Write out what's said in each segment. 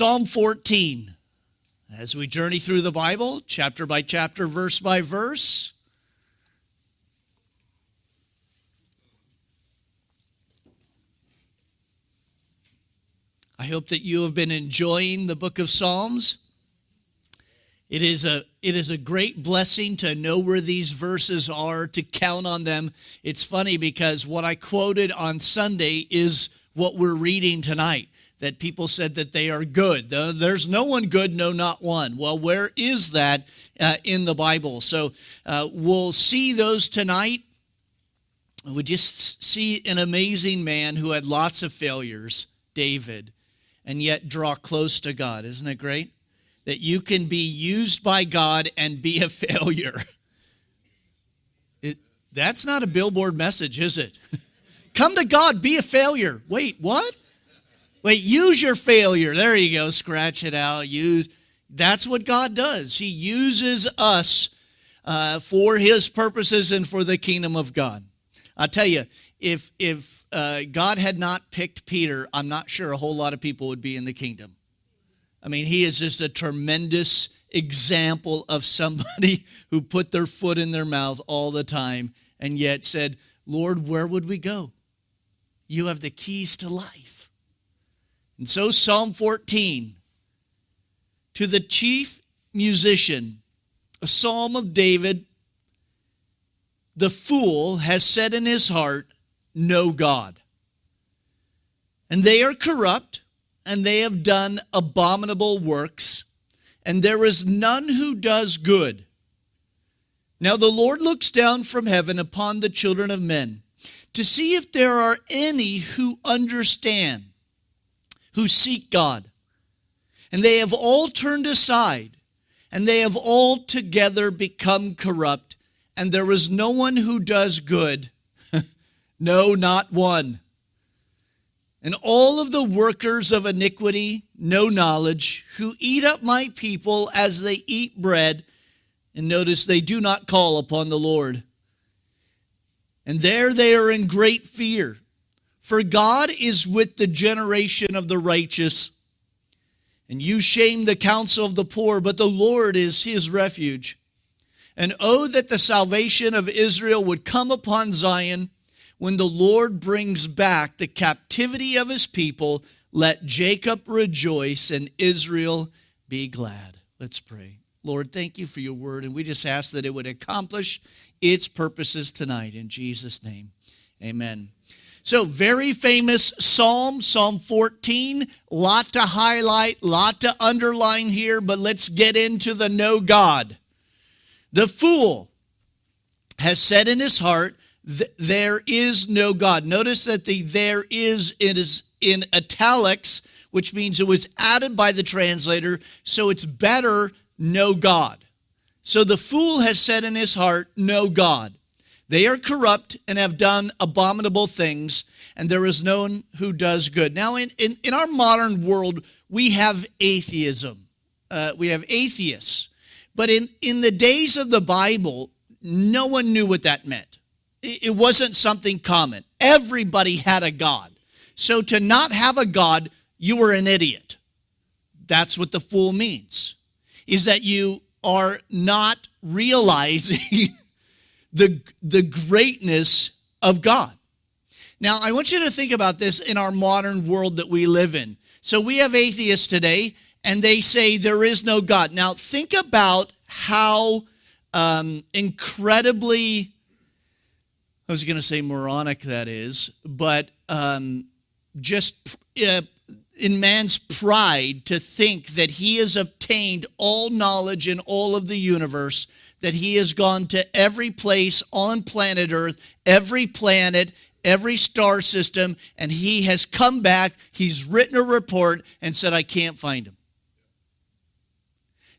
Psalm 14. As we journey through the Bible, chapter by chapter, verse by verse, I hope that you have been enjoying the book of Psalms. It is a it is a great blessing to know where these verses are, to count on them. It's funny because what I quoted on Sunday is what we're reading tonight. That people said that they are good. There's no one good, no, not one. Well, where is that uh, in the Bible? So uh, we'll see those tonight. We just see an amazing man who had lots of failures, David and yet draw close to God. Isn't it great? That you can be used by God and be a failure. It, that's not a billboard message, is it? Come to God, be a failure. Wait, what? Wait, use your failure. There you go. Scratch it out. Use. That's what God does. He uses us uh, for His purposes and for the kingdom of God. I'll tell you, if if uh, God had not picked Peter, I'm not sure a whole lot of people would be in the kingdom. I mean, he is just a tremendous example of somebody who put their foot in their mouth all the time and yet said, Lord, where would we go? You have the keys to life. And so, Psalm 14 to the chief musician, a psalm of David, the fool has said in his heart, No God. And they are corrupt, and they have done abominable works, and there is none who does good. Now the Lord looks down from heaven upon the children of men to see if there are any who understand, who seek God. And they have all turned aside, and they have all together become corrupt, and there is no one who does good no, not one. And all of the workers of iniquity, no knowledge, who eat up my people as they eat bread. And notice they do not call upon the Lord. And there they are in great fear. For God is with the generation of the righteous. And you shame the counsel of the poor, but the Lord is his refuge. And oh, that the salvation of Israel would come upon Zion when the Lord brings back the captivity of his people, let Jacob rejoice and Israel be glad. Let's pray. Lord, thank you for your word, and we just ask that it would accomplish its purposes tonight. In Jesus' name, amen. So, very famous psalm, Psalm 14. Lot to highlight, lot to underline here, but let's get into the no God. The fool has said in his heart, there is no God. Notice that the there is it is in italics, which means it was added by the translator, so it's better no God. So the fool has said in his heart, no God. They are corrupt and have done abominable things, and there is no one who does good. Now, in, in, in our modern world, we have atheism. Uh, we have atheists. But in, in the days of the Bible, no one knew what that meant it wasn't something common. Everybody had a God. So to not have a God, you were an idiot. That's what the fool means, is that you are not realizing the, the greatness of God. Now, I want you to think about this in our modern world that we live in. So we have atheists today, and they say there is no God. Now, think about how um, incredibly I was going to say moronic, that is, but um, just uh, in man's pride to think that he has obtained all knowledge in all of the universe, that he has gone to every place on planet Earth, every planet, every star system, and he has come back, he's written a report and said, I can't find him.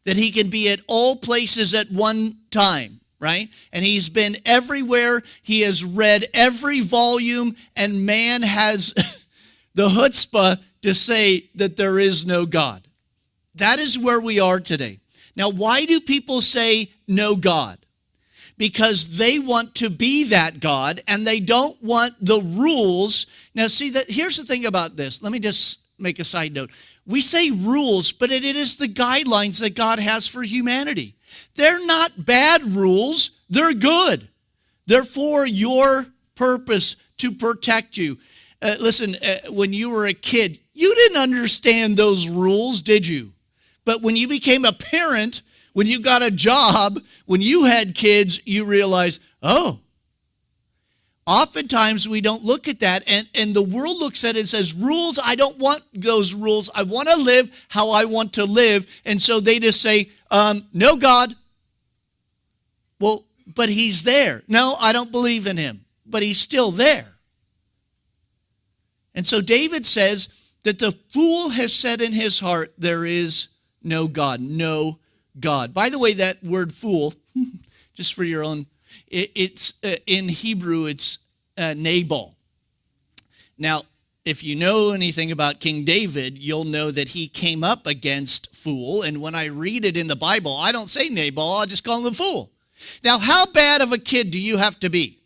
That he can be at all places at one time right? And he's been everywhere. He has read every volume, and man has the chutzpah to say that there is no God. That is where we are today. Now, why do people say no God? Because they want to be that God and they don't want the rules. Now, see that here's the thing about this. Let me just make a side note. We say rules, but it is the guidelines that God has for humanity. They're not bad rules, they're good. They're for your purpose to protect you. Uh, listen, uh, when you were a kid, you didn't understand those rules, did you? But when you became a parent, when you got a job, when you had kids, you realize, oh, oftentimes we don't look at that. And, and the world looks at it and says rules i don't want those rules. I want to live how i want to live. And so they just say um, no god. Well but he's there. No i don't believe in him but he's still there. And so david says that the fool has said in his heart there is no god no God. By the way, that word fool, just for your own, it, it's uh, in Hebrew, it's uh, Nabal. Now, if you know anything about King David, you'll know that he came up against fool. And when I read it in the Bible, I don't say Nabal, I just call him fool. Now, how bad of a kid do you have to be?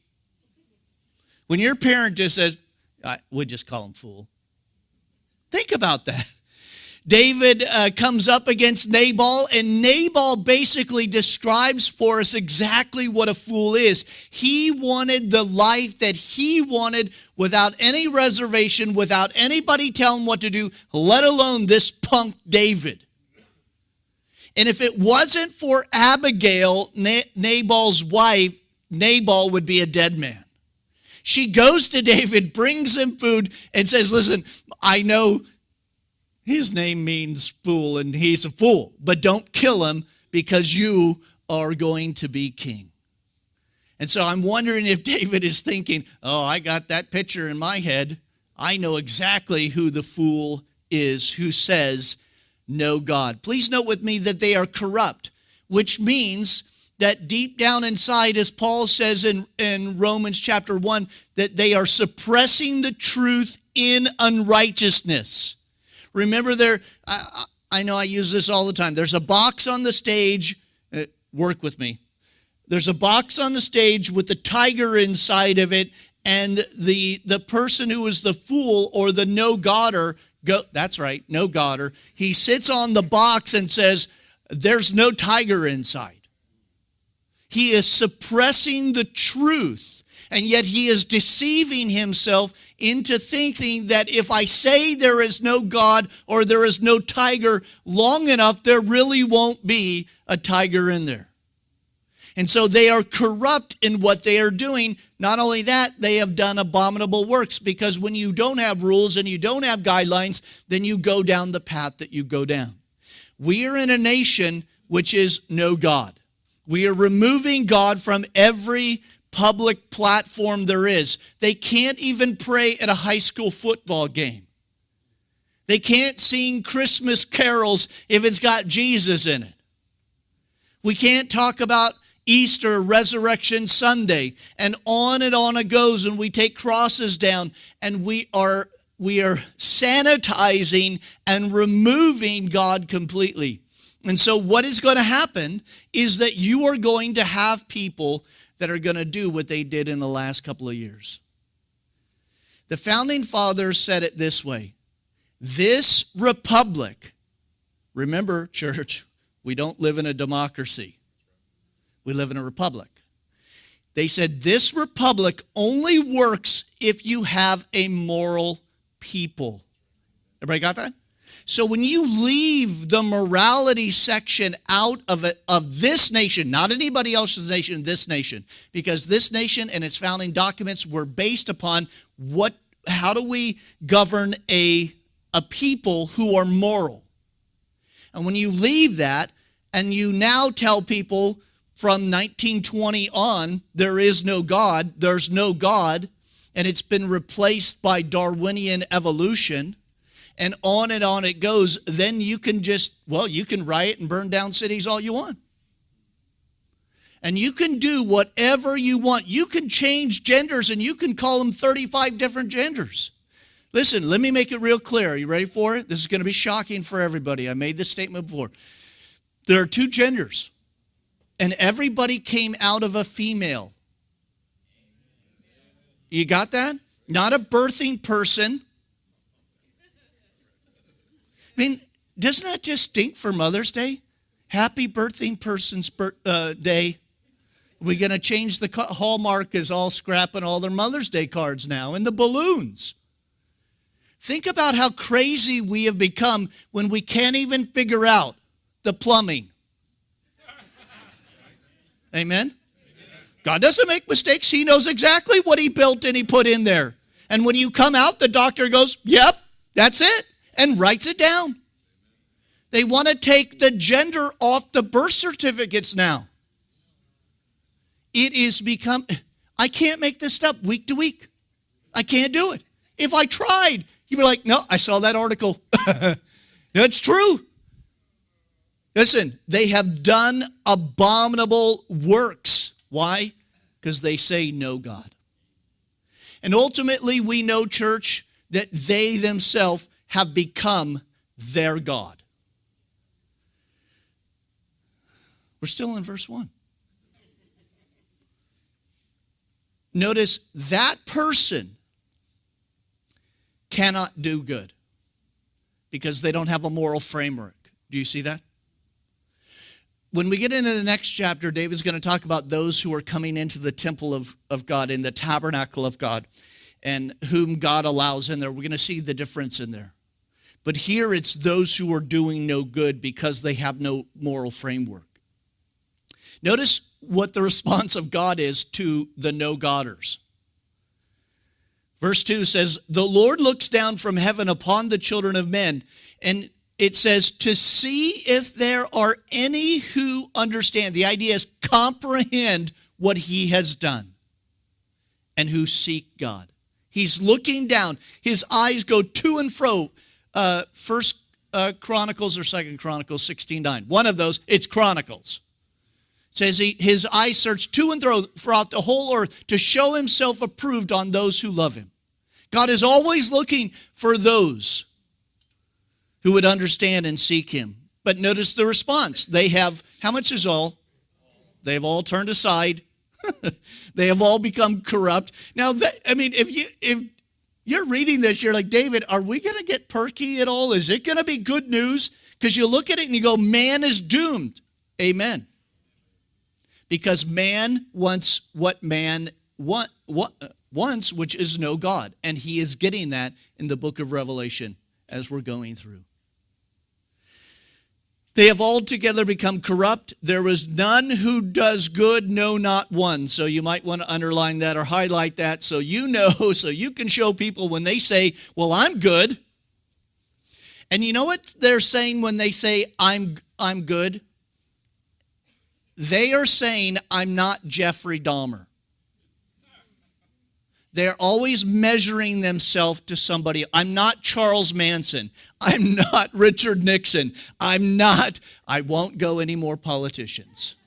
When your parent just says, I would just call him fool. Think about that. David uh, comes up against Nabal, and Nabal basically describes for us exactly what a fool is. He wanted the life that he wanted without any reservation, without anybody telling what to do, let alone this punk David. And if it wasn't for Abigail, Nabal's wife, Nabal would be a dead man. She goes to David, brings him food, and says, Listen, I know his name means fool, and he's a fool. But don't kill him because you are going to be king. And so I'm wondering if David is thinking, oh, I got that picture in my head. I know exactly who the fool is who says, no God. Please note with me that they are corrupt, which means that deep down inside, as Paul says in, in Romans chapter 1, that they are suppressing the truth in unrighteousness. Remember, there, I, I know I use this all the time. There's a box on the stage. Uh, work with me. There's a box on the stage with the tiger inside of it, and the the person who is the fool or the no godder go. That's right, no godder. He sits on the box and says, "There's no tiger inside." He is suppressing the truth, and yet he is deceiving himself into thinking that if I say there is no God or there is no tiger long enough, there really won't be a tiger in there. And so they are corrupt in what they are doing. Not only that, they have done abominable works because when you don't have rules and you don't have guidelines, then you go down the path that you go down. We are in a nation which is no God. We are removing God from every public platform there is. They can't even pray at a high school football game. They can't sing Christmas carols if it's got Jesus in it. We can't talk about Easter, Resurrection Sunday, and on and on it goes. And we take crosses down, and we are we are sanitizing and removing God completely. And so, what is going to happen is that you are going to have people that are going to do what they did in the last couple of years. The founding fathers said it this way This republic, remember, church, we don't live in a democracy, we live in a republic. They said this republic only works if you have a moral people. Everybody got that? So when you leave the morality section out of of this nation, not anybody else's nation, this nation, because this nation and its founding documents were based upon what how do we govern a a people who are moral? And when you leave that and you now tell people from 1920 on there is no God, there's no God, and it's been replaced by Darwinian evolution and on and on it goes, then you can just, well, you can riot and burn down cities all you want. And you can do whatever you want. You can change genders and you can call them 35 different genders. Listen, let me make it real clear. Are you ready for it? This is going to be shocking for everybody. I made this statement before. There are two genders, and everybody came out of a female. You got that? Not a birthing person mean, doesn't that just stink for Mother's Day? Happy birthing person's uh, day. We're going to change the Hallmark is all scrapping all their Mother's Day cards now and the balloons. Think about how crazy we have become when we can't even figure out the plumbing. Amen? God doesn't make mistakes. He knows exactly what He built and He put in there. And when you come out, the doctor goes, Yep, that's it, and writes it down. They want to take the gender off the birth certificates now. It is become, I can't make this up week to week. I can't do it. If I tried, you'd be like, no, I saw that article. That's true. Listen, they have done abominable works. Why? Because they say no God. And ultimately, we know, church, that they themselves have become their God. We're still in verse 1. Notice that person cannot do good because they don't have a moral framework. Do you see that? When we get into the next chapter, David's going to talk about those who are coming into the temple of, of God, in the tabernacle of God, and whom God allows in there. We're going to see the difference in there. But here it's those who are doing no good because they have no moral framework. Notice what the response of God is to the no Godders. Verse 2 says, The Lord looks down from heaven upon the children of men, and it says, to see if there are any who understand. The idea is comprehend what he has done and who seek God. He's looking down. His eyes go to and fro. Uh, First uh, Chronicles or Second Chronicles 16 9. One of those, it's Chronicles says he, his eyes search to and fro throughout the whole earth to show himself approved on those who love him. God is always looking for those who would understand and seek him. But notice the response. They have, how much is all? They have all turned aside. they have all become corrupt. Now, that, I mean, if you if you're reading this, you're like, David, are we going to get perky at all? Is it going to be good news? Because you look at it and you go, man is doomed. Amen because man wants what man want, what, wants, which is no God. And he is getting that in the book of Revelation as we're going through. They have altogether become corrupt. There is none who does good, no, not one. So you might want to underline that or highlight that so you know, so you can show people when they say, Well, I'm good. And you know what they're saying when they say, I'm, I'm good? They are saying, I'm not Jeffrey Dahmer. They're always measuring themselves to somebody. I'm not Charles Manson. I'm not Richard Nixon. I'm not, I won't go any more politicians.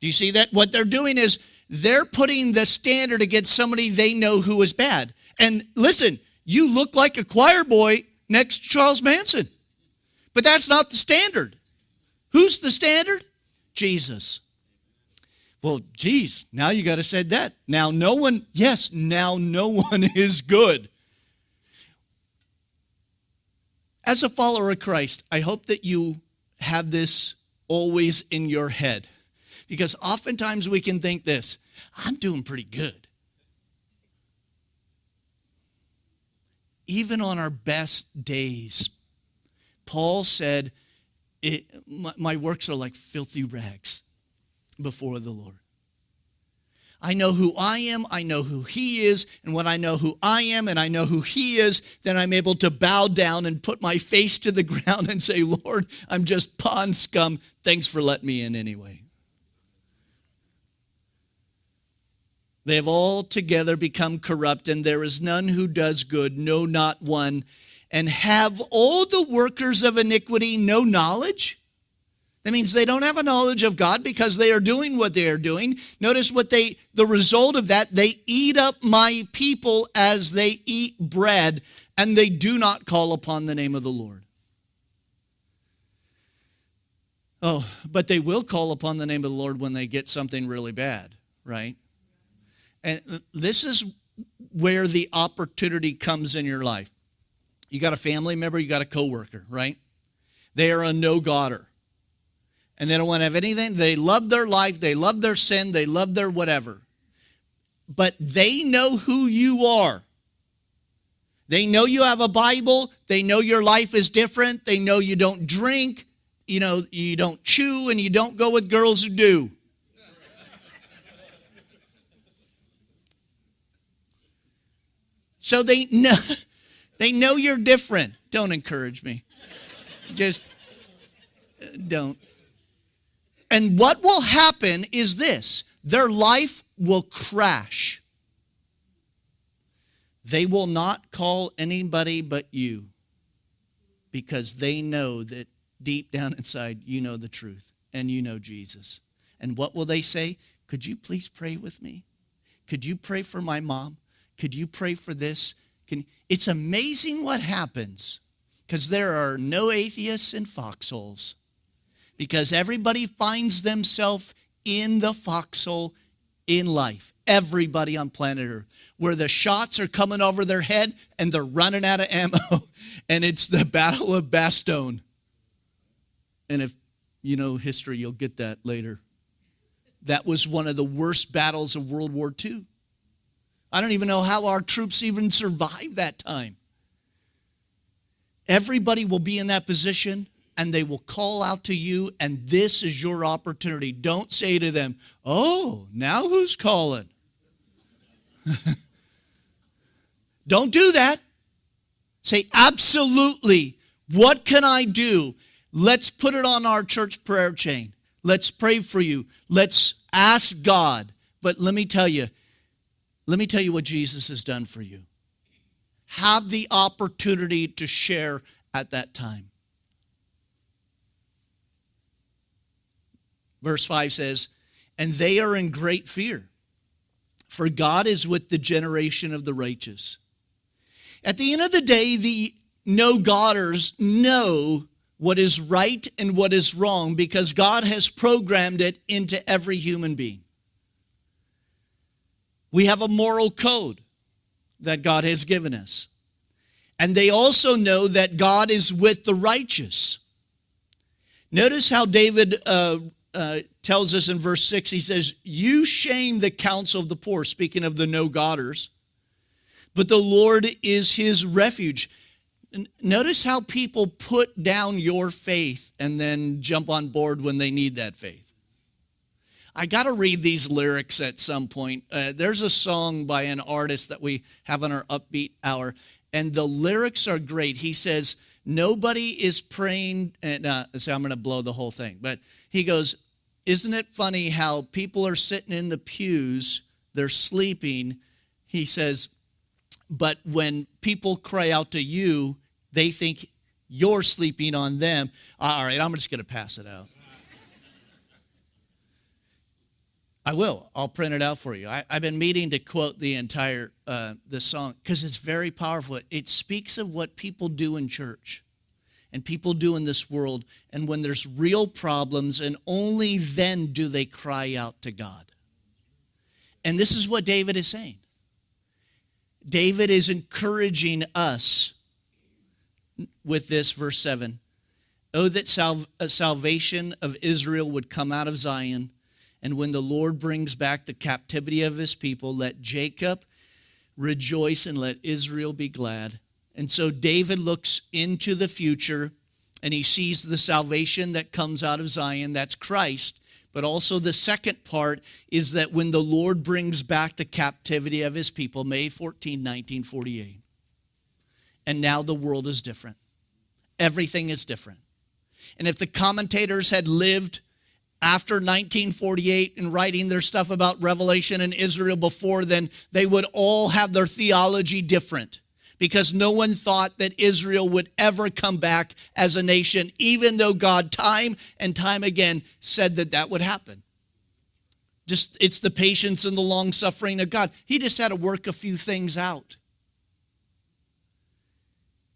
Do you see that? What they're doing is they're putting the standard against somebody they know who is bad. And listen, you look like a choir boy next to Charles Manson. But that's not the standard. Who's the standard? Jesus. Well, geez, now you got to say that. Now no one, yes, now no one is good. As a follower of Christ, I hope that you have this always in your head. Because oftentimes we can think this I'm doing pretty good. Even on our best days, Paul said, my works are like filthy rags before the Lord. I know who I am, I know who He is, and when I know who I am and I know who He is, then I'm able to bow down and put my face to the ground and say, Lord, I'm just pond scum. Thanks for letting me in anyway. They have all together become corrupt, and there is none who does good, no, not one and have all the workers of iniquity no knowledge? That means they don't have a knowledge of God because they are doing what they are doing. Notice what they the result of that, they eat up my people as they eat bread, and they do not call upon the name of the Lord. Oh, but they will call upon the name of the Lord when they get something really bad, right? And this is where the opportunity comes in your life. You got a family member, you got a coworker, right? They are a no godder. And they don't want to have anything. They love their life, they love their sin, they love their whatever. But they know who you are. They know you have a Bible. They know your life is different. They know you don't drink, you know, you don't chew, and you don't go with girls who do. So they know they know you're different. Don't encourage me. Just uh, don't. And what will happen is this their life will crash. They will not call anybody but you because they know that deep down inside you know the truth and you know Jesus. And what will they say? Could you please pray with me? Could you pray for my mom? Could you pray for this? Can, it's amazing what happens because there are no atheists in foxholes because everybody finds themselves in the foxhole in life. Everybody on planet Earth, where the shots are coming over their head and they're running out of ammo, and it's the Battle of Bastogne. And if you know history, you'll get that later. That was one of the worst battles of World War II. I don't even know how our troops even survived that time. Everybody will be in that position and they will call out to you, and this is your opportunity. Don't say to them, Oh, now who's calling? Don't do that. Say, Absolutely. What can I do? Let's put it on our church prayer chain. Let's pray for you. Let's ask God. But let me tell you, let me tell you what Jesus has done for you. Have the opportunity to share at that time. Verse 5 says, And they are in great fear, for God is with the generation of the righteous. At the end of the day, the no Godders know what is right and what is wrong because God has programmed it into every human being. We have a moral code that God has given us. And they also know that God is with the righteous. Notice how David uh, uh, tells us in verse 6 he says, You shame the counsel of the poor, speaking of the no Godders, but the Lord is his refuge. Notice how people put down your faith and then jump on board when they need that faith. I got to read these lyrics at some point. Uh, there's a song by an artist that we have on our upbeat hour, and the lyrics are great. He says, Nobody is praying, and uh, so I'm going to blow the whole thing, but he goes, Isn't it funny how people are sitting in the pews, they're sleeping? He says, But when people cry out to you, they think you're sleeping on them. All right, I'm just going to pass it out. I will. I'll print it out for you. I, have been meeting to quote the entire uh, the song because it's very powerful. It speaks of what people do in church and people do in this world, and when there's real problems, and only then do they cry out to God. And this is what David is saying. David is encouraging us with this verse 7 Oh, that sal- uh, salvation of Israel would come out of Zion and when the Lord brings back the captivity of his people, let Jacob rejoice and let Israel be glad. And so David looks into the future and he sees the salvation that comes out of Zion, that's Christ. But also, the second part is that when the Lord brings back the captivity of his people, May 14, 1948. And now the world is different. Everything is different. And if the commentators had lived after 1948 and writing their stuff about Revelation and Israel before then, they would all have their theology different because no one thought that Israel would ever come back as a nation, even though God, time and time again, said that that would happen. Just it's the patience and the long suffering of God. He just had to work a few things out.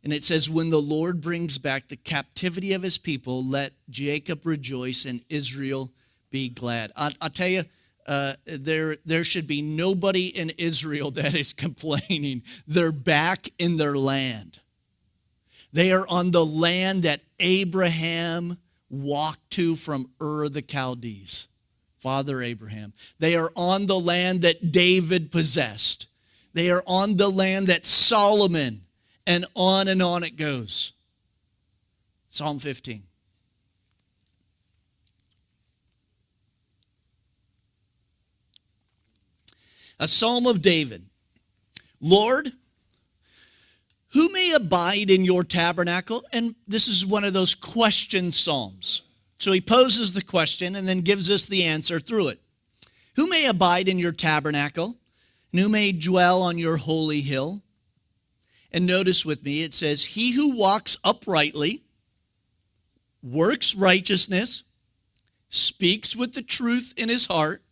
And it says, When the Lord brings back the captivity of his people, let Jacob rejoice and Israel be glad. I'll, I'll tell you, uh, there, there should be nobody in Israel that is complaining. They're back in their land. They are on the land that Abraham walked to from Ur the Chaldees, Father Abraham. They are on the land that David possessed. They are on the land that Solomon, and on and on it goes. Psalm 15. A psalm of David. Lord, who may abide in your tabernacle? And this is one of those question psalms. So he poses the question and then gives us the answer through it. Who may abide in your tabernacle? And who may dwell on your holy hill? And notice with me, it says, He who walks uprightly, works righteousness, speaks with the truth in his heart,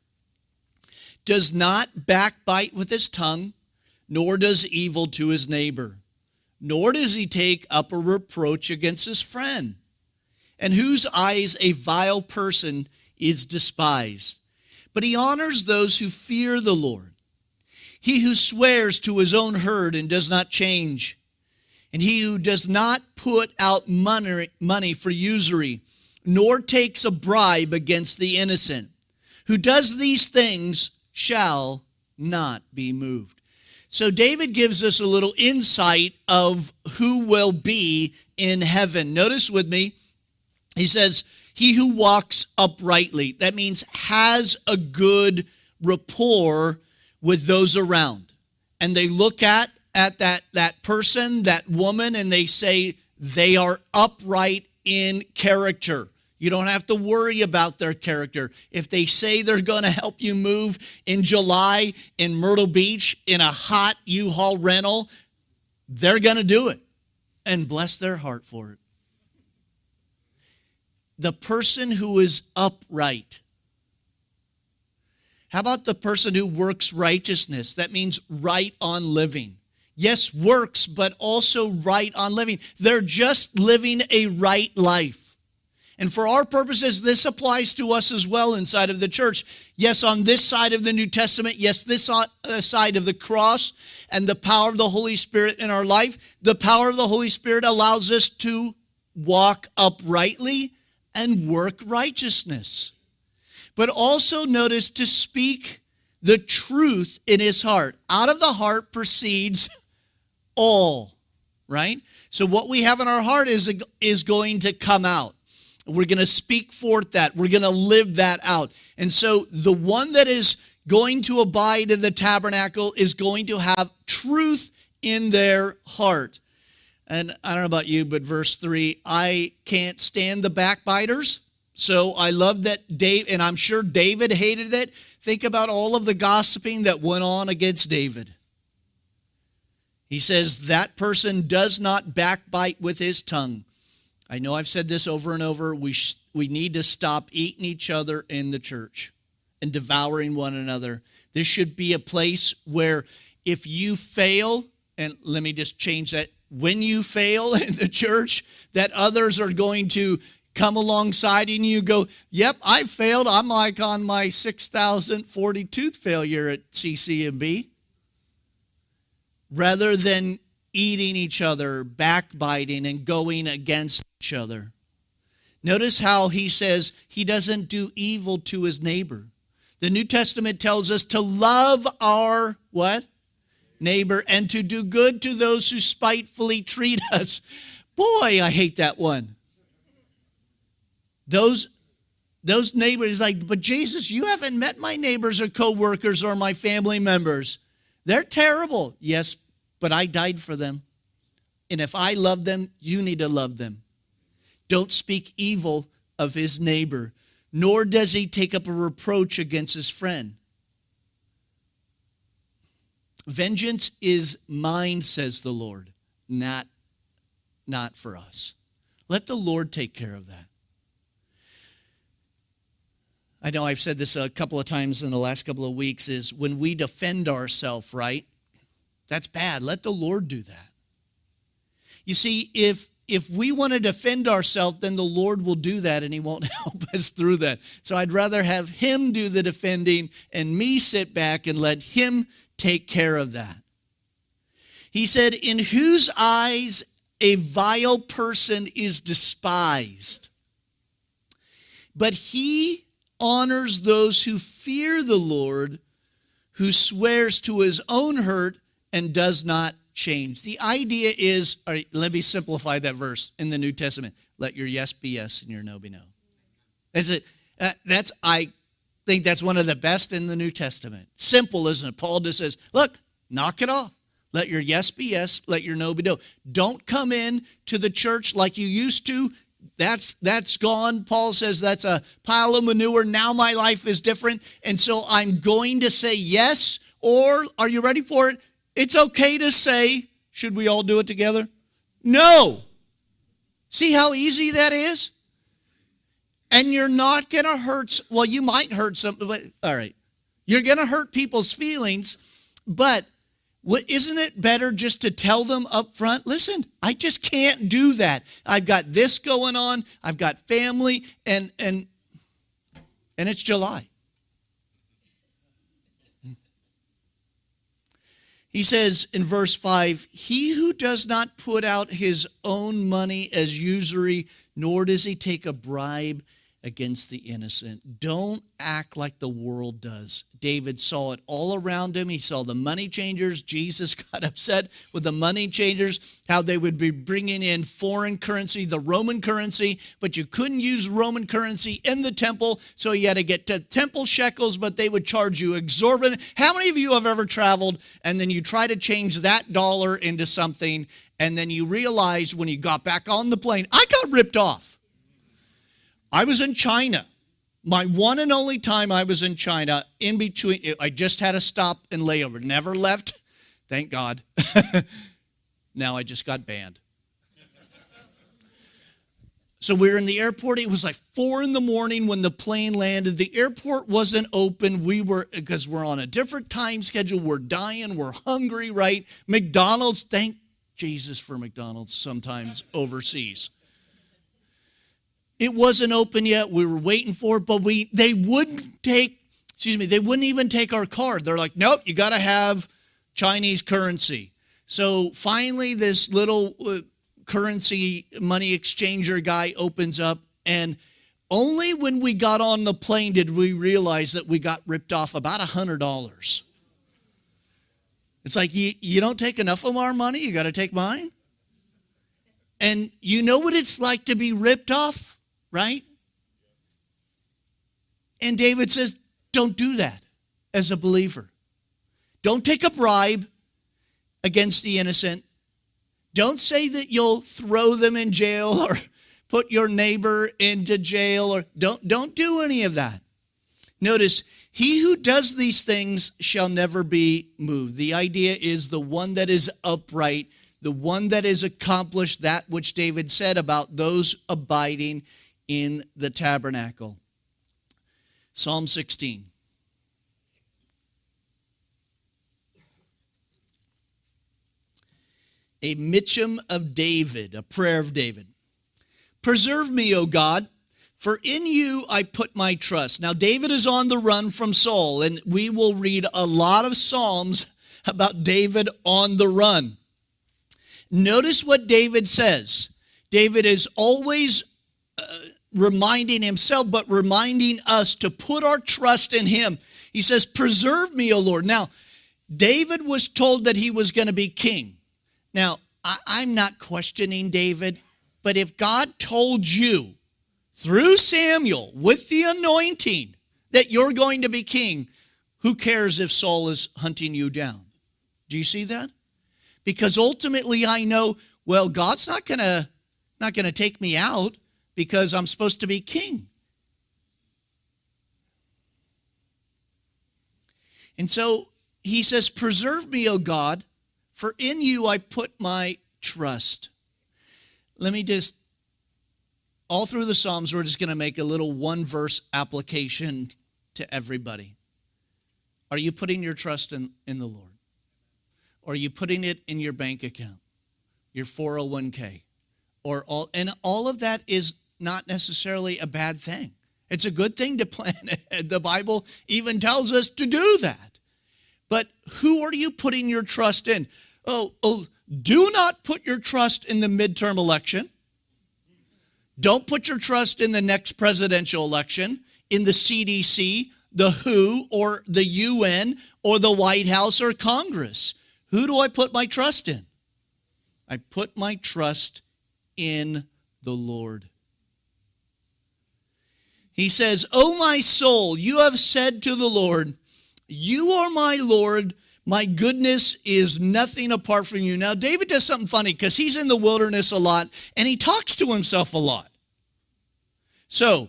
does not backbite with his tongue, nor does evil to his neighbor nor does he take up a reproach against his friend, and whose eyes a vile person is despised. But he honors those who fear the Lord. He who swears to his own herd and does not change, and he who does not put out money, money for usury, nor takes a bribe against the innocent, who does these things shall not be moved. So David gives us a little insight of who will be in heaven. Notice with me, he says, He who walks uprightly. That means has a good rapport with those around. And they look at, at that, that person, that woman, and they say they are upright in character. You don't have to worry about their character. If they say they're going to help you move in July in Myrtle Beach in a hot U Haul rental, they're going to do it and bless their heart for it. The person who is upright. How about the person who works righteousness? That means right on living. Yes, works, but also right on living. They're just living a right life. And for our purposes, this applies to us as well inside of the church. Yes, on this side of the New Testament, yes, this uh, side of the cross and the power of the Holy Spirit in our life, the power of the Holy Spirit allows us to walk uprightly and work righteousness. But also notice to speak the truth in his heart. Out of the heart proceeds all, right? So what we have in our heart is, is going to come out. We're going to speak forth that. We're going to live that out. And so the one that is going to abide in the tabernacle is going to have truth in their heart. And I don't know about you, but verse 3 I can't stand the backbiters. So I love that Dave, and I'm sure David hated it. Think about all of the gossiping that went on against David. He says that person does not backbite with his tongue. I know I've said this over and over. We, sh- we need to stop eating each other in the church and devouring one another. This should be a place where if you fail, and let me just change that, when you fail in the church, that others are going to come alongside and you go, Yep, I failed. I'm like on my 6,040 tooth failure at CCMB. Rather than eating each other, backbiting, and going against each other. Notice how he says he doesn't do evil to his neighbor. The New Testament tells us to love our what? Neighbor and to do good to those who spitefully treat us. Boy, I hate that one. Those those neighbors like, but Jesus, you haven't met my neighbors or co-workers or my family members. They're terrible. Yes, but I died for them. And if I love them, you need to love them. Don't speak evil of his neighbor, nor does he take up a reproach against his friend. Vengeance is mine, says the Lord, not, not for us. Let the Lord take care of that. I know I've said this a couple of times in the last couple of weeks is when we defend ourselves, right? That's bad. Let the Lord do that. You see, if if we want to defend ourselves, then the Lord will do that and He won't help us through that. So I'd rather have Him do the defending and me sit back and let Him take care of that. He said, In whose eyes a vile person is despised. But he honors those who fear the Lord, who swears to his own hurt and does not change. The idea is, all right, let me simplify that verse in the New Testament. Let your yes be yes and your no be no. That's it. Uh, that's I think that's one of the best in the New Testament. Simple, isn't it? Paul just says, look, knock it off. Let your yes be yes, let your no be no. Don't come in to the church like you used to. That's that's gone. Paul says that's a pile of manure. Now my life is different. And so I'm going to say yes or are you ready for it? It's okay to say, should we all do it together? No. See how easy that is? And you're not going to hurt, well, you might hurt some, but all right. You're going to hurt people's feelings, but isn't it better just to tell them up front, listen, I just can't do that. I've got this going on, I've got family, and and and it's July. He says in verse 5 He who does not put out his own money as usury, nor does he take a bribe against the innocent. Don't act like the world does. David saw it all around him. He saw the money changers. Jesus got upset with the money changers, how they would be bringing in foreign currency, the Roman currency, but you couldn't use Roman currency in the temple, so you had to get to temple shekels, but they would charge you exorbitant. How many of you have ever traveled and then you try to change that dollar into something, and then you realize when you got back on the plane, I got ripped off? I was in China. My one and only time I was in China, in between, I just had a stop and layover. Never left, thank God. now I just got banned. So we were in the airport. It was like four in the morning when the plane landed. The airport wasn't open. We were, because we're on a different time schedule. We're dying. We're hungry, right? McDonald's, thank Jesus for McDonald's sometimes overseas. It wasn't open yet. We were waiting for it, but we they wouldn't take, excuse me, they wouldn't even take our card. They're like, nope, you got to have Chinese currency. So finally, this little uh, currency money exchanger guy opens up, and only when we got on the plane did we realize that we got ripped off about a hundred dollars. It's like you, you don't take enough of our money, you got to take mine. And you know what it's like to be ripped off? Right? And David says, don't do that as a believer. Don't take a bribe against the innocent. Don't say that you'll throw them in jail or put your neighbor into jail or don't don't do any of that. Notice, he who does these things shall never be moved. The idea is the one that is upright, the one that has accomplished that which David said about those abiding in the tabernacle. Psalm 16. A Michtam of David, a prayer of David. Preserve me, O God, for in you I put my trust. Now, David is on the run from Saul, and we will read a lot of Psalms about David on the run. Notice what David says. David is always uh, reminding himself, but reminding us to put our trust in him. He says, Preserve me, O Lord. Now, David was told that he was going to be king. Now, I, am not questioning David, but if God told you through Samuel with the anointing that you're going to be king, who cares if Saul is hunting you down? Do you see that? Because ultimately I know, well, God's not going to not going to take me out because I'm supposed to be king. And so he says, Preserve me, O God, for in you I put my trust. Let me just, all through the Psalms, we're just going to make a little one verse application to everybody. Are you putting your trust in, in the Lord? Or are you putting it in your bank account, your 401k? Or all, and all of that is not necessarily a bad thing. It's a good thing to plan. the Bible even tells us to do that. But who are you putting your trust in? Oh, oh, Do not put your trust in the midterm election. Don't put your trust in the next presidential election, in the CDC, the WHO, or the UN, or the White House, or Congress. Who do I put my trust in? I put my trust in the Lord. He says, O my soul, you have said to the Lord, You are my Lord. My goodness is nothing apart from you. Now, David does something funny because he's in the wilderness a lot and he talks to himself a lot. So,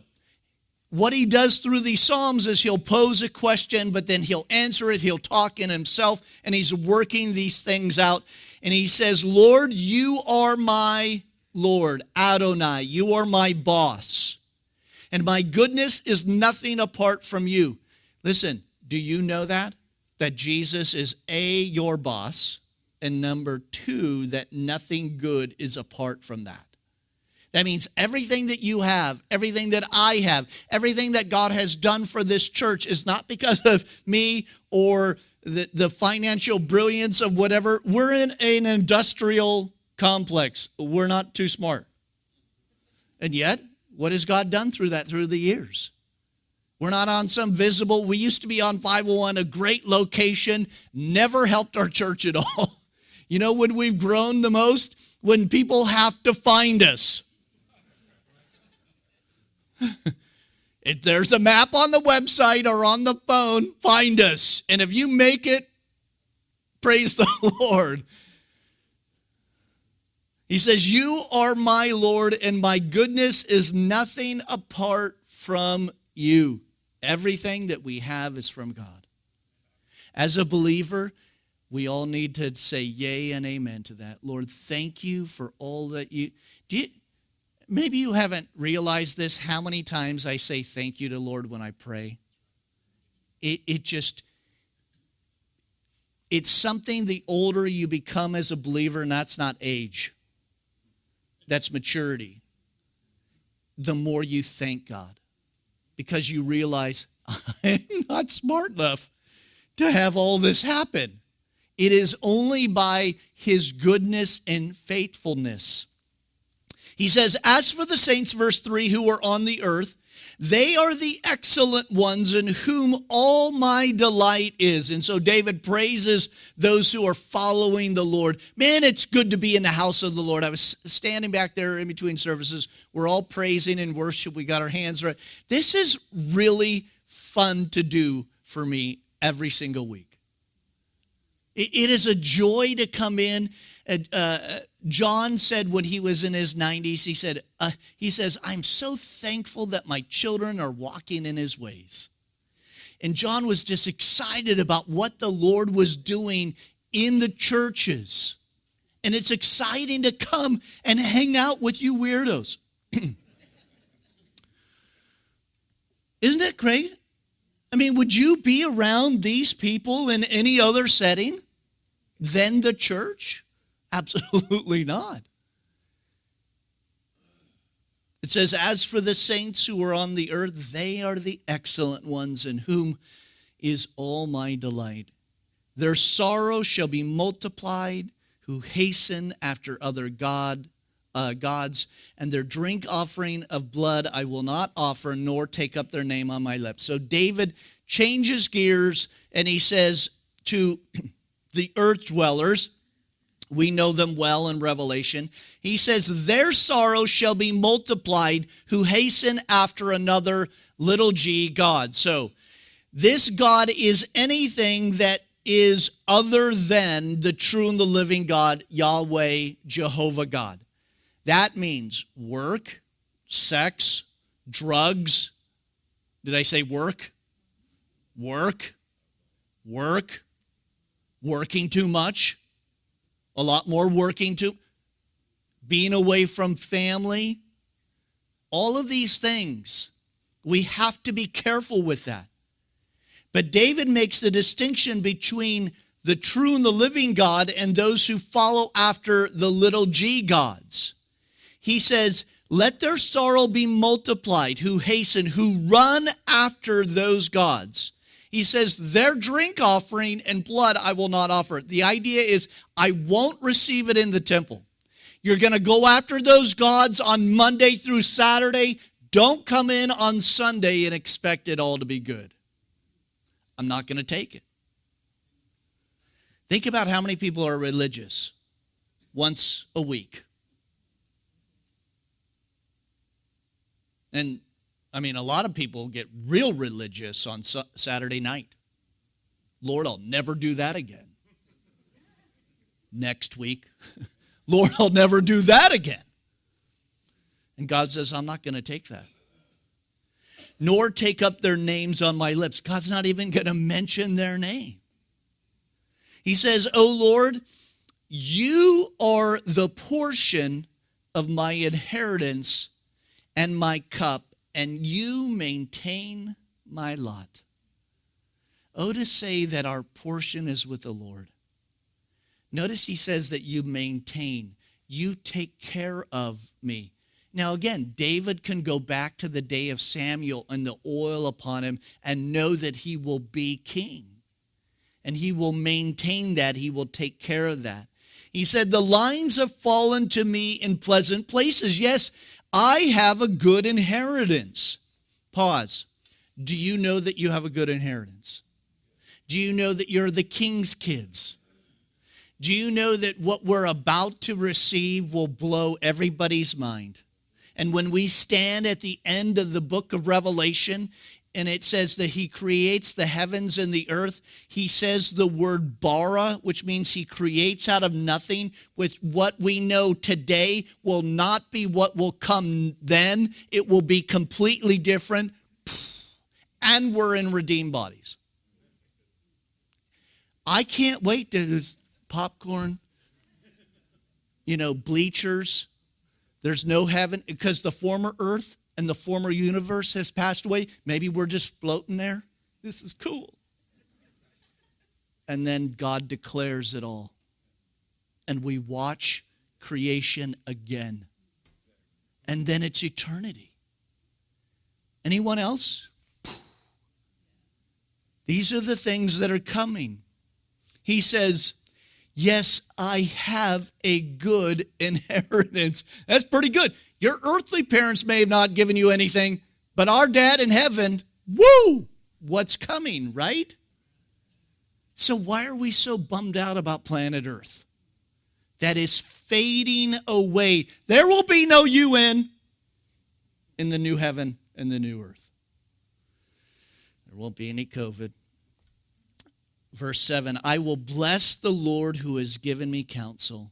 what he does through these Psalms is he'll pose a question, but then he'll answer it. He'll talk in himself, and he's working these things out. And he says, Lord, you are my Lord, Adonai. You are my boss. And my goodness is nothing apart from you. Listen, do you know that? That Jesus is A, your boss, and number two, that nothing good is apart from that. That means everything that you have, everything that I have, everything that God has done for this church is not because of me or the, the financial brilliance of whatever. We're in an industrial complex. We're not too smart. And yet, what has God done through that through the years? We're not on some visible, we used to be on 501, a great location, never helped our church at all. You know when we've grown the most? When people have to find us. if there's a map on the website or on the phone, find us. And if you make it, praise the Lord. He says, You are my Lord, and my goodness is nothing apart from you. Everything that we have is from God. As a believer, we all need to say yay and amen to that. Lord, thank you for all that you do. You, maybe you haven't realized this how many times I say thank you to Lord when I pray. It, it just it's something the older you become as a believer, and that's not age. That's maturity. The more you thank God because you realize I'm not smart enough to have all this happen. It is only by his goodness and faithfulness. He says, As for the saints, verse 3, who are on the earth, they are the excellent ones in whom all my delight is. And so David praises those who are following the Lord. Man, it's good to be in the house of the Lord. I was standing back there in between services. We're all praising and worship. We got our hands right. This is really fun to do for me every single week. It is a joy to come in. Uh, John said when he was in his 90s, he said, uh, he says, I'm so thankful that my children are walking in his ways. And John was just excited about what the Lord was doing in the churches. And it's exciting to come and hang out with you weirdos. Isn't it great? I mean, would you be around these people in any other setting than the church? Absolutely not. It says, As for the saints who are on the earth, they are the excellent ones in whom is all my delight. Their sorrow shall be multiplied, who hasten after other God, uh, gods, and their drink offering of blood I will not offer, nor take up their name on my lips. So David changes gears and he says to the earth dwellers, we know them well in Revelation. He says, Their sorrow shall be multiplied who hasten after another little g God. So, this God is anything that is other than the true and the living God, Yahweh, Jehovah God. That means work, sex, drugs. Did I say work? Work, work, working too much a lot more working to, being away from family. All of these things, we have to be careful with that. But David makes the distinction between the true and the living God and those who follow after the little g gods. He says, Let their sorrow be multiplied, who hasten, who run after those gods. He says, Their drink offering and blood I will not offer. The idea is, I won't receive it in the temple. You're going to go after those gods on Monday through Saturday. Don't come in on Sunday and expect it all to be good. I'm not going to take it. Think about how many people are religious once a week. And I mean, a lot of people get real religious on Saturday night. Lord, I'll never do that again. Next week, Lord, I'll never do that again. And God says, I'm not going to take that. Nor take up their names on my lips. God's not even going to mention their name. He says, Oh Lord, you are the portion of my inheritance and my cup, and you maintain my lot. Oh, to say that our portion is with the Lord. Notice he says that you maintain, you take care of me. Now, again, David can go back to the day of Samuel and the oil upon him and know that he will be king. And he will maintain that, he will take care of that. He said, The lines have fallen to me in pleasant places. Yes, I have a good inheritance. Pause. Do you know that you have a good inheritance? Do you know that you're the king's kids? Do you know that what we're about to receive will blow everybody's mind? And when we stand at the end of the book of Revelation, and it says that he creates the heavens and the earth. He says the word bara, which means he creates out of nothing. With what we know today will not be what will come then, it will be completely different. And we're in redeemed bodies. I can't wait to popcorn, you know, bleachers. There's no heaven because the former earth and the former universe has passed away. Maybe we're just floating there. This is cool. And then God declares it all. And we watch creation again. And then it's eternity. Anyone else? These are the things that are coming. He says, Yes, I have a good inheritance. That's pretty good. Your earthly parents may have not given you anything, but our dad in heaven, woo, what's coming, right? So, why are we so bummed out about planet Earth? That is fading away. There will be no UN in the new heaven and the new earth. There won't be any COVID. Verse 7 I will bless the Lord who has given me counsel.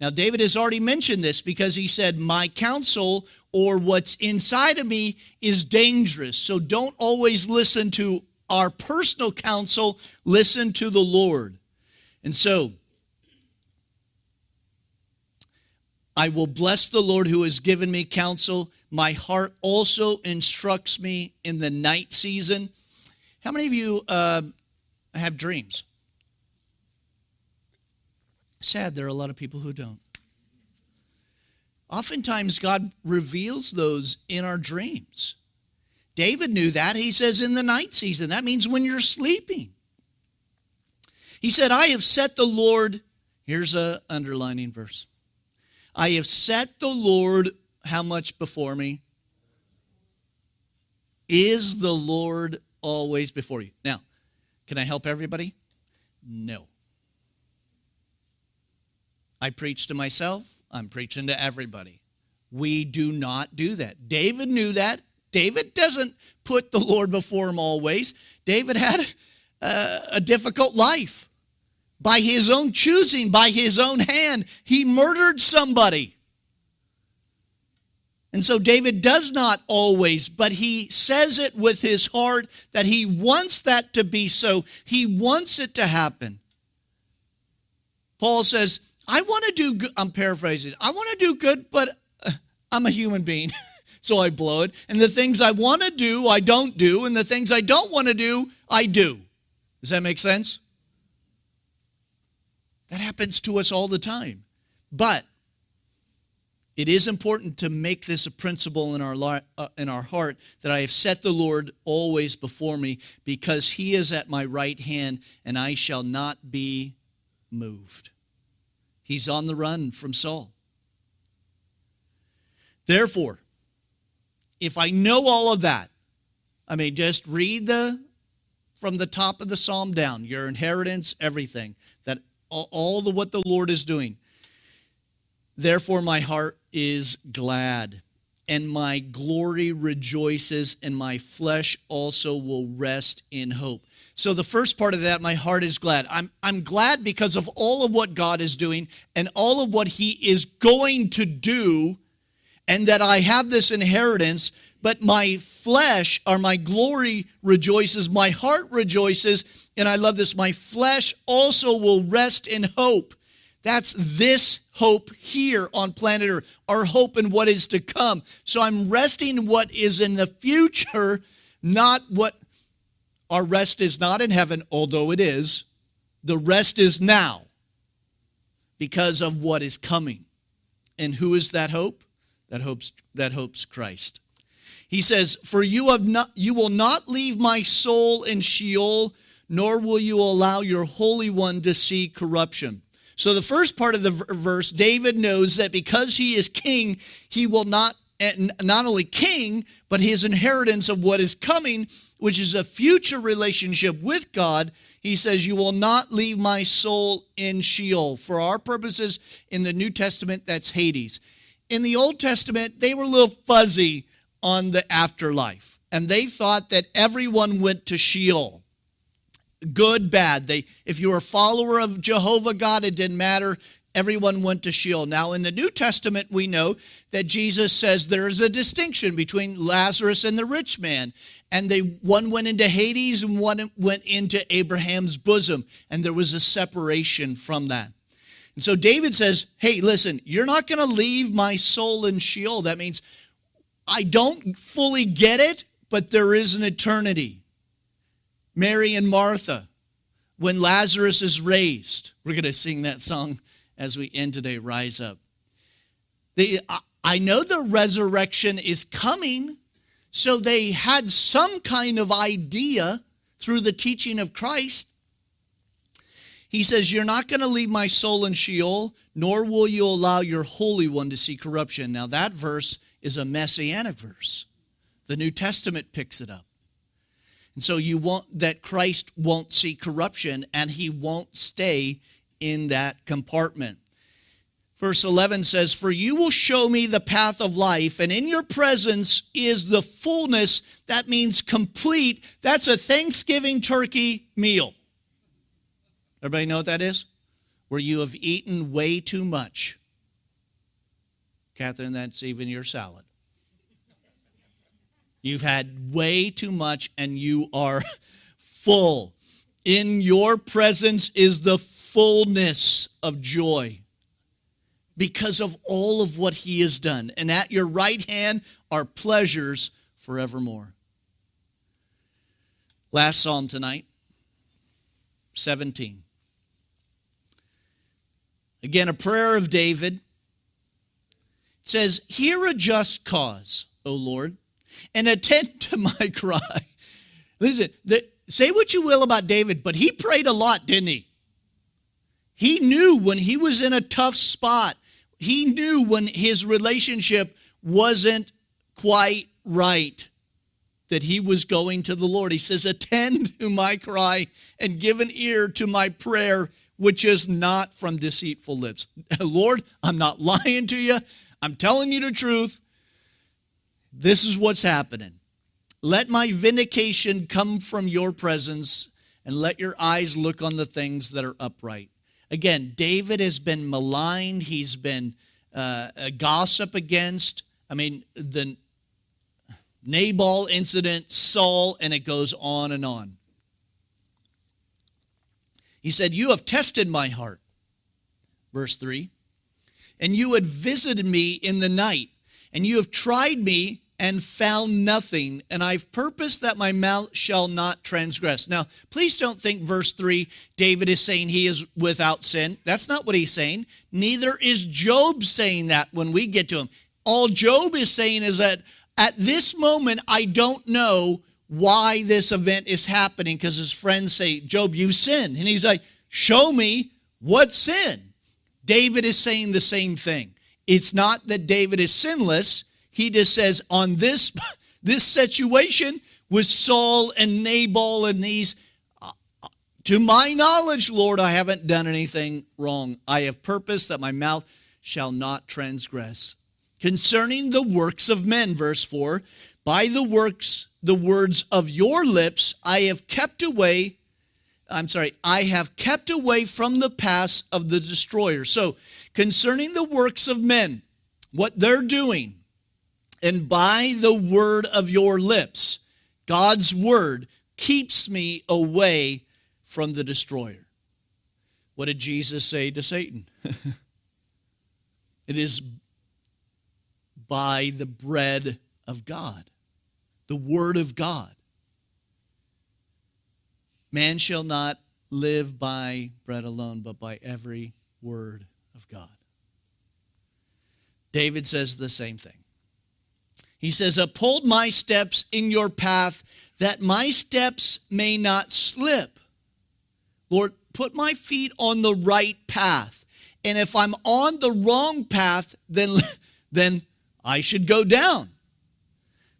Now, David has already mentioned this because he said, My counsel or what's inside of me is dangerous. So don't always listen to our personal counsel, listen to the Lord. And so, I will bless the Lord who has given me counsel. My heart also instructs me in the night season. How many of you uh, have dreams? Sad, there are a lot of people who don't. Oftentimes, God reveals those in our dreams. David knew that. He says in the night season. That means when you're sleeping. He said, I have set the Lord, here's a underlining verse. I have set the Lord how much before me? Is the Lord always before you? Now, can I help everybody? No. I preach to myself, I'm preaching to everybody. We do not do that. David knew that. David doesn't put the Lord before him always. David had a, a difficult life. By his own choosing, by his own hand, he murdered somebody. And so David does not always, but he says it with his heart that he wants that to be so. He wants it to happen. Paul says, I want to do good. I'm paraphrasing. I want to do good, but uh, I'm a human being. so I blow it. And the things I want to do, I don't do. And the things I don't want to do, I do. Does that make sense? That happens to us all the time. But It is important to make this a principle in our, uh, in our heart that I have set the Lord always before me because he is at my right hand and I shall not be moved. He's on the run from Saul. Therefore, if I know all of that, I mean, just read the from the top of the psalm down, your inheritance, everything, that all, all the what the Lord is doing. Therefore, my heart is glad, and my glory rejoices, and my flesh also will rest in hope. So, the first part of that, my heart is glad. I'm, I'm glad because of all of what God is doing and all of what He is going to do, and that I have this inheritance, but my flesh or my glory rejoices, my heart rejoices, and I love this. My flesh also will rest in hope. That's this hope here on planet Earth, our hope in what is to come. So I'm resting what is in the future, not what our rest is not in heaven, although it is. The rest is now because of what is coming. And who is that hope? That hopes that hopes Christ. He says, "For you have not you will not leave my soul in Sheol, nor will you allow your holy one to see corruption." So, the first part of the verse, David knows that because he is king, he will not, not only king, but his inheritance of what is coming, which is a future relationship with God. He says, You will not leave my soul in Sheol. For our purposes, in the New Testament, that's Hades. In the Old Testament, they were a little fuzzy on the afterlife, and they thought that everyone went to Sheol good, bad. They, if you were a follower of Jehovah God, it didn't matter. Everyone went to Sheol. Now, in the New Testament, we know that Jesus says there is a distinction between Lazarus and the rich man. And they one went into Hades and one went into Abraham's bosom. And there was a separation from that. And so David says, Hey, listen, you're not going to leave my soul in Sheol. That means I don't fully get it, but there is an eternity. Mary and Martha, when Lazarus is raised. We're going to sing that song as we end today, Rise Up. They, I know the resurrection is coming, so they had some kind of idea through the teaching of Christ. He says, You're not going to leave my soul in Sheol, nor will you allow your Holy One to see corruption. Now, that verse is a messianic verse. The New Testament picks it up. And so you want that Christ won't see corruption and he won't stay in that compartment. Verse 11 says, For you will show me the path of life, and in your presence is the fullness. That means complete. That's a Thanksgiving turkey meal. Everybody know what that is? Where you have eaten way too much. Catherine, that's even your salad. You've had way too much and you are full. In your presence is the fullness of joy because of all of what he has done. And at your right hand are pleasures forevermore. Last psalm tonight, 17. Again, a prayer of David. It says, Hear a just cause, O Lord and attend to my cry. Listen, the, say what you will about David, but he prayed a lot, didn't he? He knew when he was in a tough spot, he knew when his relationship wasn't quite right that he was going to the Lord. He says, Attend to my cry and give an ear to my prayer, which is not from deceitful lips. Lord, I'm not lying to you. I'm telling you the truth. This is what's happening. Let my vindication come from your presence, and let your eyes look on the things that are upright. Again, David has been maligned, he's been uh, gossip against. I mean, the Nabal incident, Saul, and it goes on and on. He said, You have tested my heart. Verse 3 And you had visited me in the night, and you have tried me and found nothing, and I've purposed that my mouth shall not transgress. Now, please don't think verse 3, David is saying he is without sin. That's not what he's saying. Neither is Job saying that when we get to him. All Job is saying is that at this moment, I don't know why this event is happening because his friends say, Job, you sinned. And he's like, Show me what sin. David is saying the same thing. It's not that David is sinless he just says, on this, this situation with Saul and Nabal and these, uh, to my knowledge, Lord, I haven't done anything wrong. I have purpose that my mouth shall not transgress. Concerning the works of men, verse 4, by the works, the words of your lips, I have kept away, I'm sorry, I have kept away from the pass of the destroyer. So, concerning the works of men, what they're doing, and by the word of your lips, God's word keeps me away from the destroyer. What did Jesus say to Satan? it is by the bread of God, the word of God. Man shall not live by bread alone, but by every word of God. David says the same thing. He says, Uphold my steps in your path, that my steps may not slip. Lord, put my feet on the right path. And if I'm on the wrong path, then, then I should go down.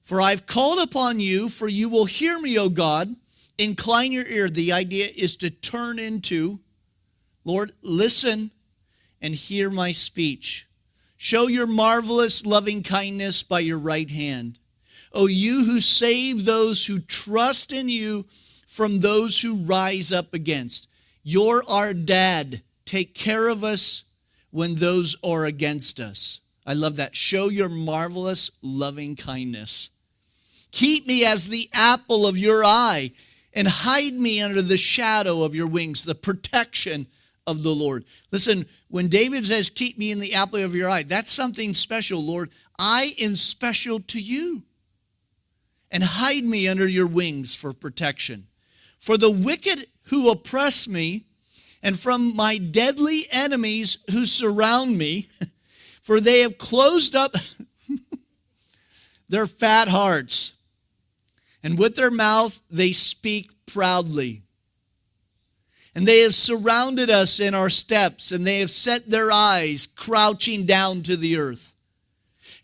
For I've called upon you, for you will hear me, O God. Incline your ear. The idea is to turn into, Lord, listen and hear my speech. Show your marvelous loving kindness by your right hand. O you who save those who trust in you from those who rise up against. You're our dad. Take care of us when those are against us. I love that. Show your marvelous loving kindness. Keep me as the apple of your eye and hide me under the shadow of your wings, the protection of the Lord. Listen, when David says, Keep me in the apple of your eye, that's something special, Lord. I am special to you. And hide me under your wings for protection. For the wicked who oppress me, and from my deadly enemies who surround me, for they have closed up their fat hearts, and with their mouth they speak proudly. And they have surrounded us in our steps, and they have set their eyes crouching down to the earth.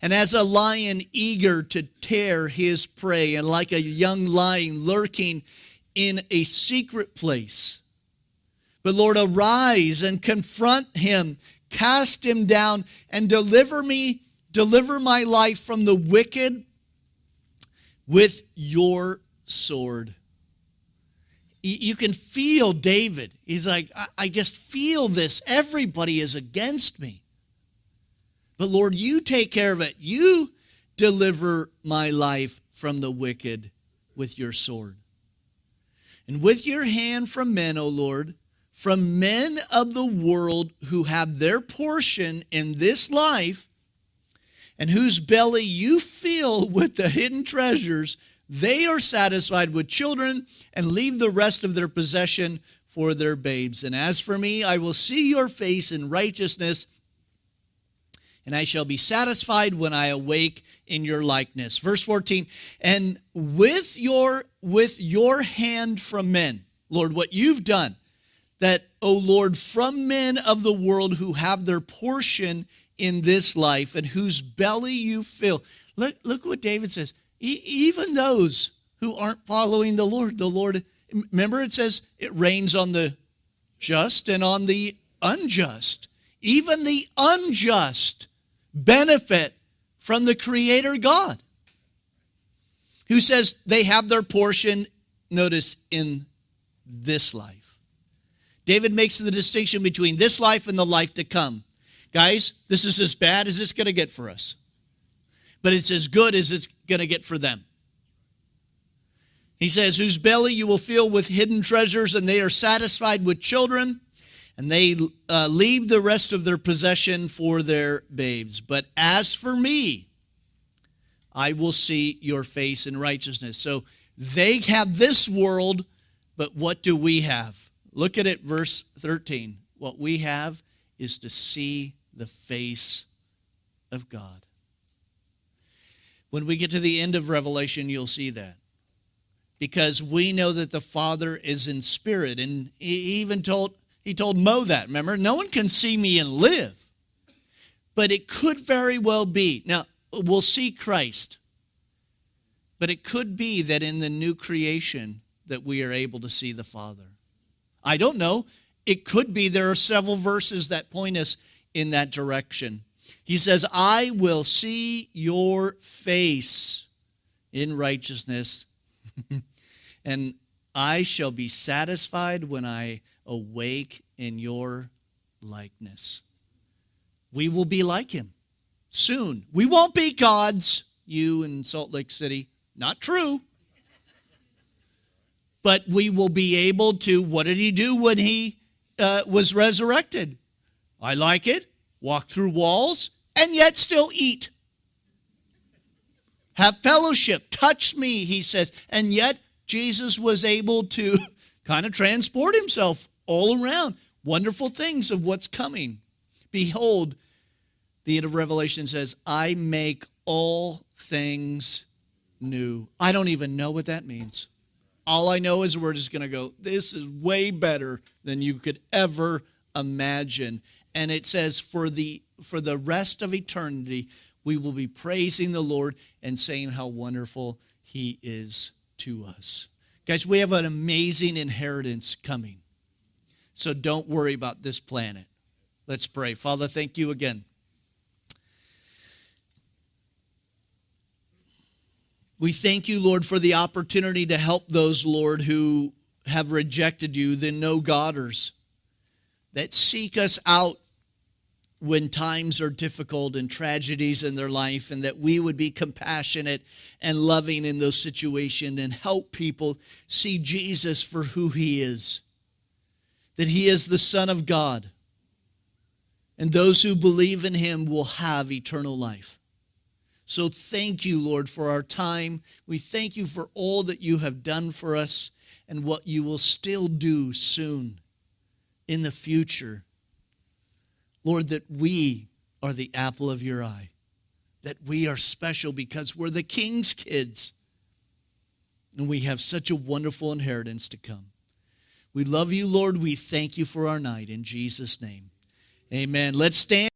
And as a lion eager to tear his prey, and like a young lion lurking in a secret place. But Lord, arise and confront him, cast him down, and deliver me, deliver my life from the wicked with your sword you can feel David. He's like, I just feel this. Everybody is against me. But Lord, you take care of it. You deliver my life from the wicked with your sword. And with your hand from men, O Lord, from men of the world who have their portion in this life, and whose belly you fill with the hidden treasures they are satisfied with children and leave the rest of their possession for their babes. And as for me, I will see your face in righteousness, and I shall be satisfied when I awake in your likeness. Verse 14, and with your with your hand from men, Lord, what you've done, that, O Lord, from men of the world who have their portion in this life and whose belly you fill. Look, look what David says even those who aren't following the Lord, the Lord, remember it says it rains on the just and on the unjust. Even the unjust benefit from the Creator God, who says they have their portion, notice, in this life. David makes the distinction between this life and the life to come. Guys, this is as bad as it's going to get for us but it's as good as it's going to get for them. He says, Whose belly you will fill with hidden treasures, and they are satisfied with children, and they uh, leave the rest of their possession for their babes. But as for me, I will see your face in righteousness. So they have this world, but what do we have? Look at it, verse 13. What we have is to see the face of God. When we get to the end of Revelation, you'll see that. Because we know that the Father is in spirit. And he even told, he told Mo that, remember? No one can see me and live. But it could very well be. Now, we'll see Christ. But it could be that in the new creation that we are able to see the Father. I don't know. It could be there are several verses that point us in that direction. He says, I will see your face in righteousness, and I shall be satisfied when I awake in your likeness. We will be like him soon. We won't be gods, you in Salt Lake City. Not true. But we will be able to. What did he do when he uh, was resurrected? I like it. Walk through walls and yet still eat. Have fellowship. Touch me, he says. And yet Jesus was able to kind of transport himself all around. Wonderful things of what's coming. Behold, the end of Revelation says, I make all things new. I don't even know what that means. All I know is we're just going to go, this is way better than you could ever imagine. And it says, for the, for the rest of eternity, we will be praising the Lord and saying how wonderful He is to us. Guys, we have an amazing inheritance coming. So don't worry about this planet. Let's pray. Father, thank you again We thank you, Lord, for the opportunity to help those, Lord, who have rejected you, the no Godders, that seek us out when times are difficult and tragedies in their life, and that we would be compassionate and loving in those situations and help people see Jesus for who he is. That he is the Son of God, and those who believe in him will have eternal life. So thank you, Lord, for our time. We thank you for all that you have done for us and what you will still do soon in the future. Lord, that we are the apple of your eye, that we are special because we're the king's kids. And we have such a wonderful inheritance to come. We love you, Lord. We thank you for our night in Jesus' name. Amen. Let's stand.